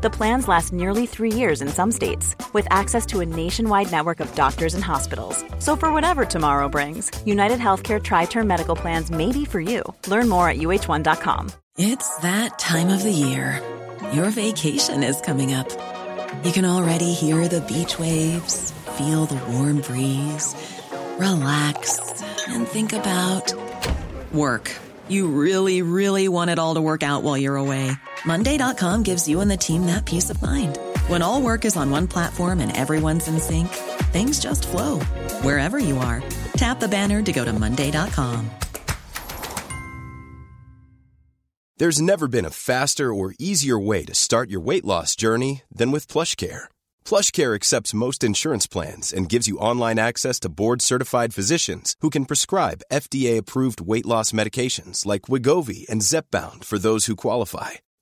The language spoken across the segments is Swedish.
The plans last nearly three years in some states, with access to a nationwide network of doctors and hospitals. So, for whatever tomorrow brings, United Healthcare Tri Term Medical Plans may be for you. Learn more at uh1.com. It's that time of the year. Your vacation is coming up. You can already hear the beach waves, feel the warm breeze, relax, and think about work. You really, really want it all to work out while you're away. Monday.com gives you and the team that peace of mind. When all work is on one platform and everyone's in sync, things just flow wherever you are. Tap the banner to go to Monday.com. There's never been a faster or easier way to start your weight loss journey than with plush PlushCare. PlushCare accepts most insurance plans and gives you online access to board-certified physicians who can prescribe FDA-approved weight loss medications like Wigovi and Zepbound for those who qualify.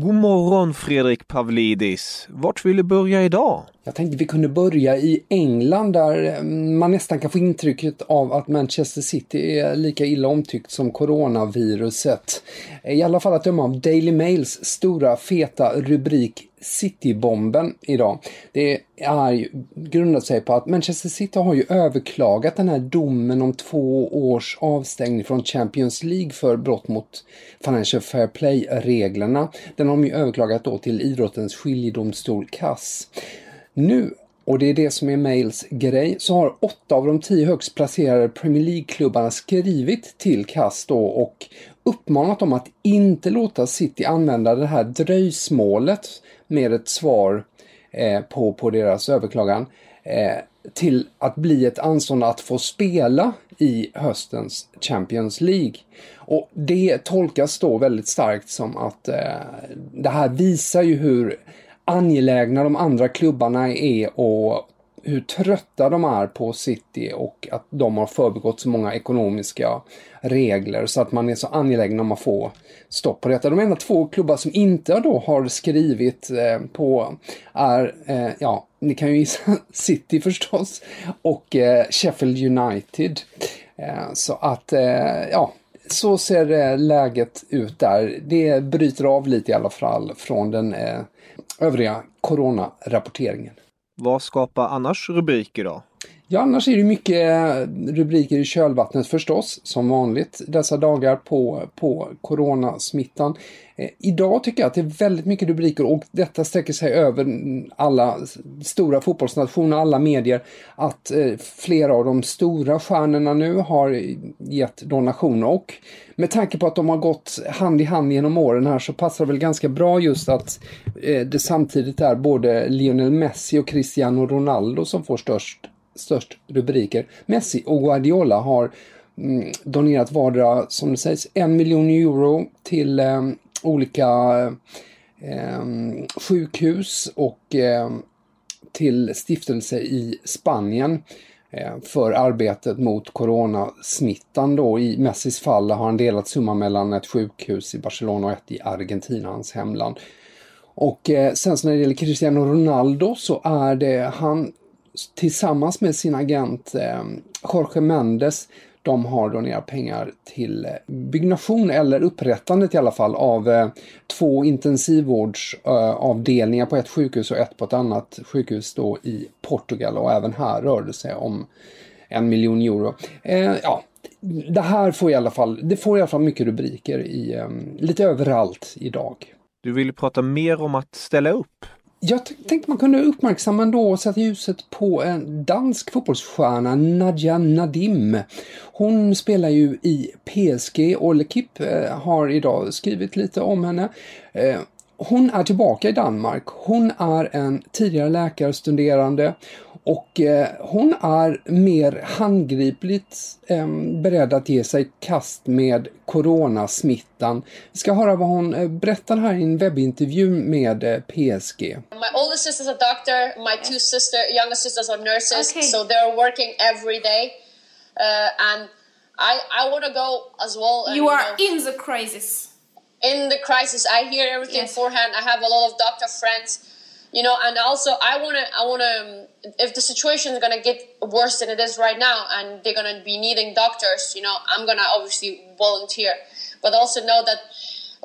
God morgon Fredrik Pavlidis. Vart vill du börja idag? Jag tänkte vi kunde börja i England där mm, man nästan kan få intrycket av att Manchester City är lika illa omtyckt som coronaviruset. I alla fall att döma av Daily Mails stora feta rubrik Citybomben idag. Det är ju, grundat sig på att Manchester City har ju överklagat den här domen om två års avstängning från Champions League för brott mot Financial Fair Play-reglerna. Den har de ju överklagat då till idrottens skiljedomstol CAS. Nu och det är det som är Mails grej, så har åtta av de tio högst placerade Premier League-klubbarna skrivit till Kass då och uppmanat dem att inte låta City använda det här dröjsmålet med ett svar eh, på, på deras överklagan eh, till att bli ett anstånd att få spela i höstens Champions League. Och det tolkas då väldigt starkt som att eh, det här visar ju hur angelägna de andra klubbarna är och hur trötta de är på City och att de har förbegått så många ekonomiska regler så att man är så angelägen om att få stopp på detta. De enda två klubbar som inte då har skrivit eh, på är, eh, ja, ni kan ju gissa City förstås och eh, Sheffield United. Så att, ja, så ser eh, läget ut där. Det bryter av lite i alla fall från den eh, övriga coronarapporteringen. Vad skapar annars rubriker då? Ja, annars är det mycket eh, rubriker i kölvattnet förstås, som vanligt dessa dagar på, på coronasmittan. Eh, idag tycker jag att det är väldigt mycket rubriker och detta sträcker sig över alla stora fotbollsnationer, alla medier, att eh, flera av de stora stjärnorna nu har gett donationer och med tanke på att de har gått hand i hand genom åren här så passar det väl ganska bra just att eh, det samtidigt är både Lionel Messi och Cristiano Ronaldo som får störst störst rubriker. Messi och Guardiola har mm, donerat vardera, som det sägs, en miljon euro till eh, olika eh, sjukhus och eh, till stiftelse i Spanien eh, för arbetet mot coronasmittan då. I Messis fall har han delat summa mellan ett sjukhus i Barcelona och ett i Argentina, hans hemland. Och eh, sen så när det gäller Cristiano Ronaldo så är det han tillsammans med sin agent eh, Jorge Mendes de har donerat pengar till eh, byggnation eller upprättandet i alla fall av eh, två intensivvårdsavdelningar eh, på ett sjukhus och ett på ett annat sjukhus då i Portugal och även här rör det sig om en miljon euro. Eh, ja, det här får i alla fall, det får i alla fall mycket rubriker i, eh, lite överallt idag. Du vill prata mer om att ställa upp jag tänkte man kunde uppmärksamma då och sätta ljuset på en dansk fotbollsstjärna, Nadja Nadim. Hon spelar ju i PSG och L'Equipe eh, har idag skrivit lite om henne. Eh, hon är tillbaka i Danmark. Hon är en tidigare läkarstuderande och eh, hon är mer handgripligt eh, beredd att ge sig kast med coronasmittan. Vi ska höra vad hon eh, berättar här i en webbintervju med eh, PSG. My oldest sister is a doctor, my two sister, younger sisters are nurses, okay. so they're working every day. Uh, and I, I want to go as well. And, you are you know, in the crisis. In the crisis, I hear everything yes. beforehand. I have a lot of doctor friends you know and also i want to i want to if the situation is going to get worse than it is right now and they're going to be needing doctors you know i'm going to obviously volunteer. But also know that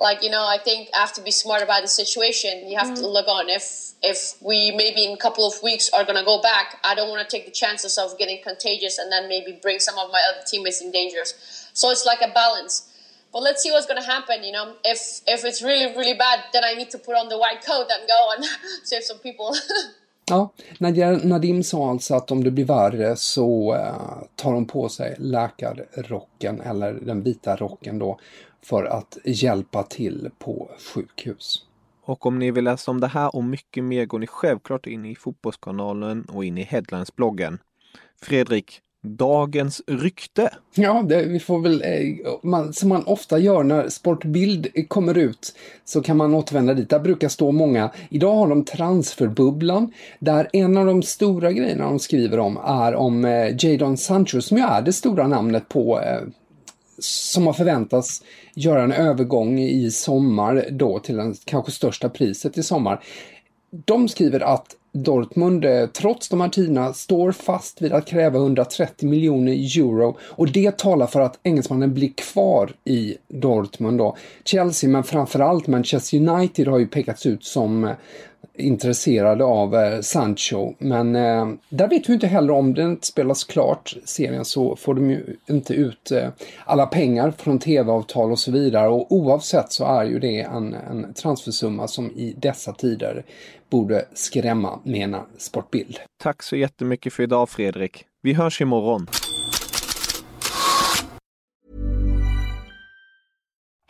like you know i think i have to be smart about the situation. You have mm-hmm. to look on if if we maybe in a couple of weeks are going to go back. I don't want to take the chances of getting contagious and then maybe bring some of my other teammates in danger so it's like a balance but let's see what's going to happen. You know, if if it's really really bad, then I need to put on the white coat and go and save some people. Ja, Nadim sa alltså att om det blir värre så uh, tar hon på sig läkarrocken eller den vita rocken då för att hjälpa till på sjukhus. Och om ni vill läsa om det här och mycket mer går ni självklart in i Fotbollskanalen och in i Headlines-bloggen. Fredrik, dagens rykte. Ja, det, vi får väl, eh, man, som man ofta gör när Sportbild kommer ut, så kan man återvända dit. Där brukar stå många, idag har de transferbubblan, där en av de stora grejerna de skriver om är om eh, Jadon Sancho, som ju är det stora namnet på eh, som har förväntats göra en övergång i sommar då till den kanske största priset i sommar. De skriver att Dortmund, eh, trots de här tiderna, står fast vid att kräva 130 miljoner euro och det talar för att engelsmannen blir kvar i Dortmund då. Chelsea, men framförallt Manchester United har ju pekats ut som eh, intresserade av eh, Sancho. Men eh, där vet vi inte heller om den spelas klart, serien, så får de ju inte ut eh, alla pengar från tv-avtal och så vidare. Och oavsett så är ju det en, en transfersumma som i dessa tider borde skrämma, menar Sportbild. Tack så jättemycket för idag Fredrik. Vi hörs imorgon.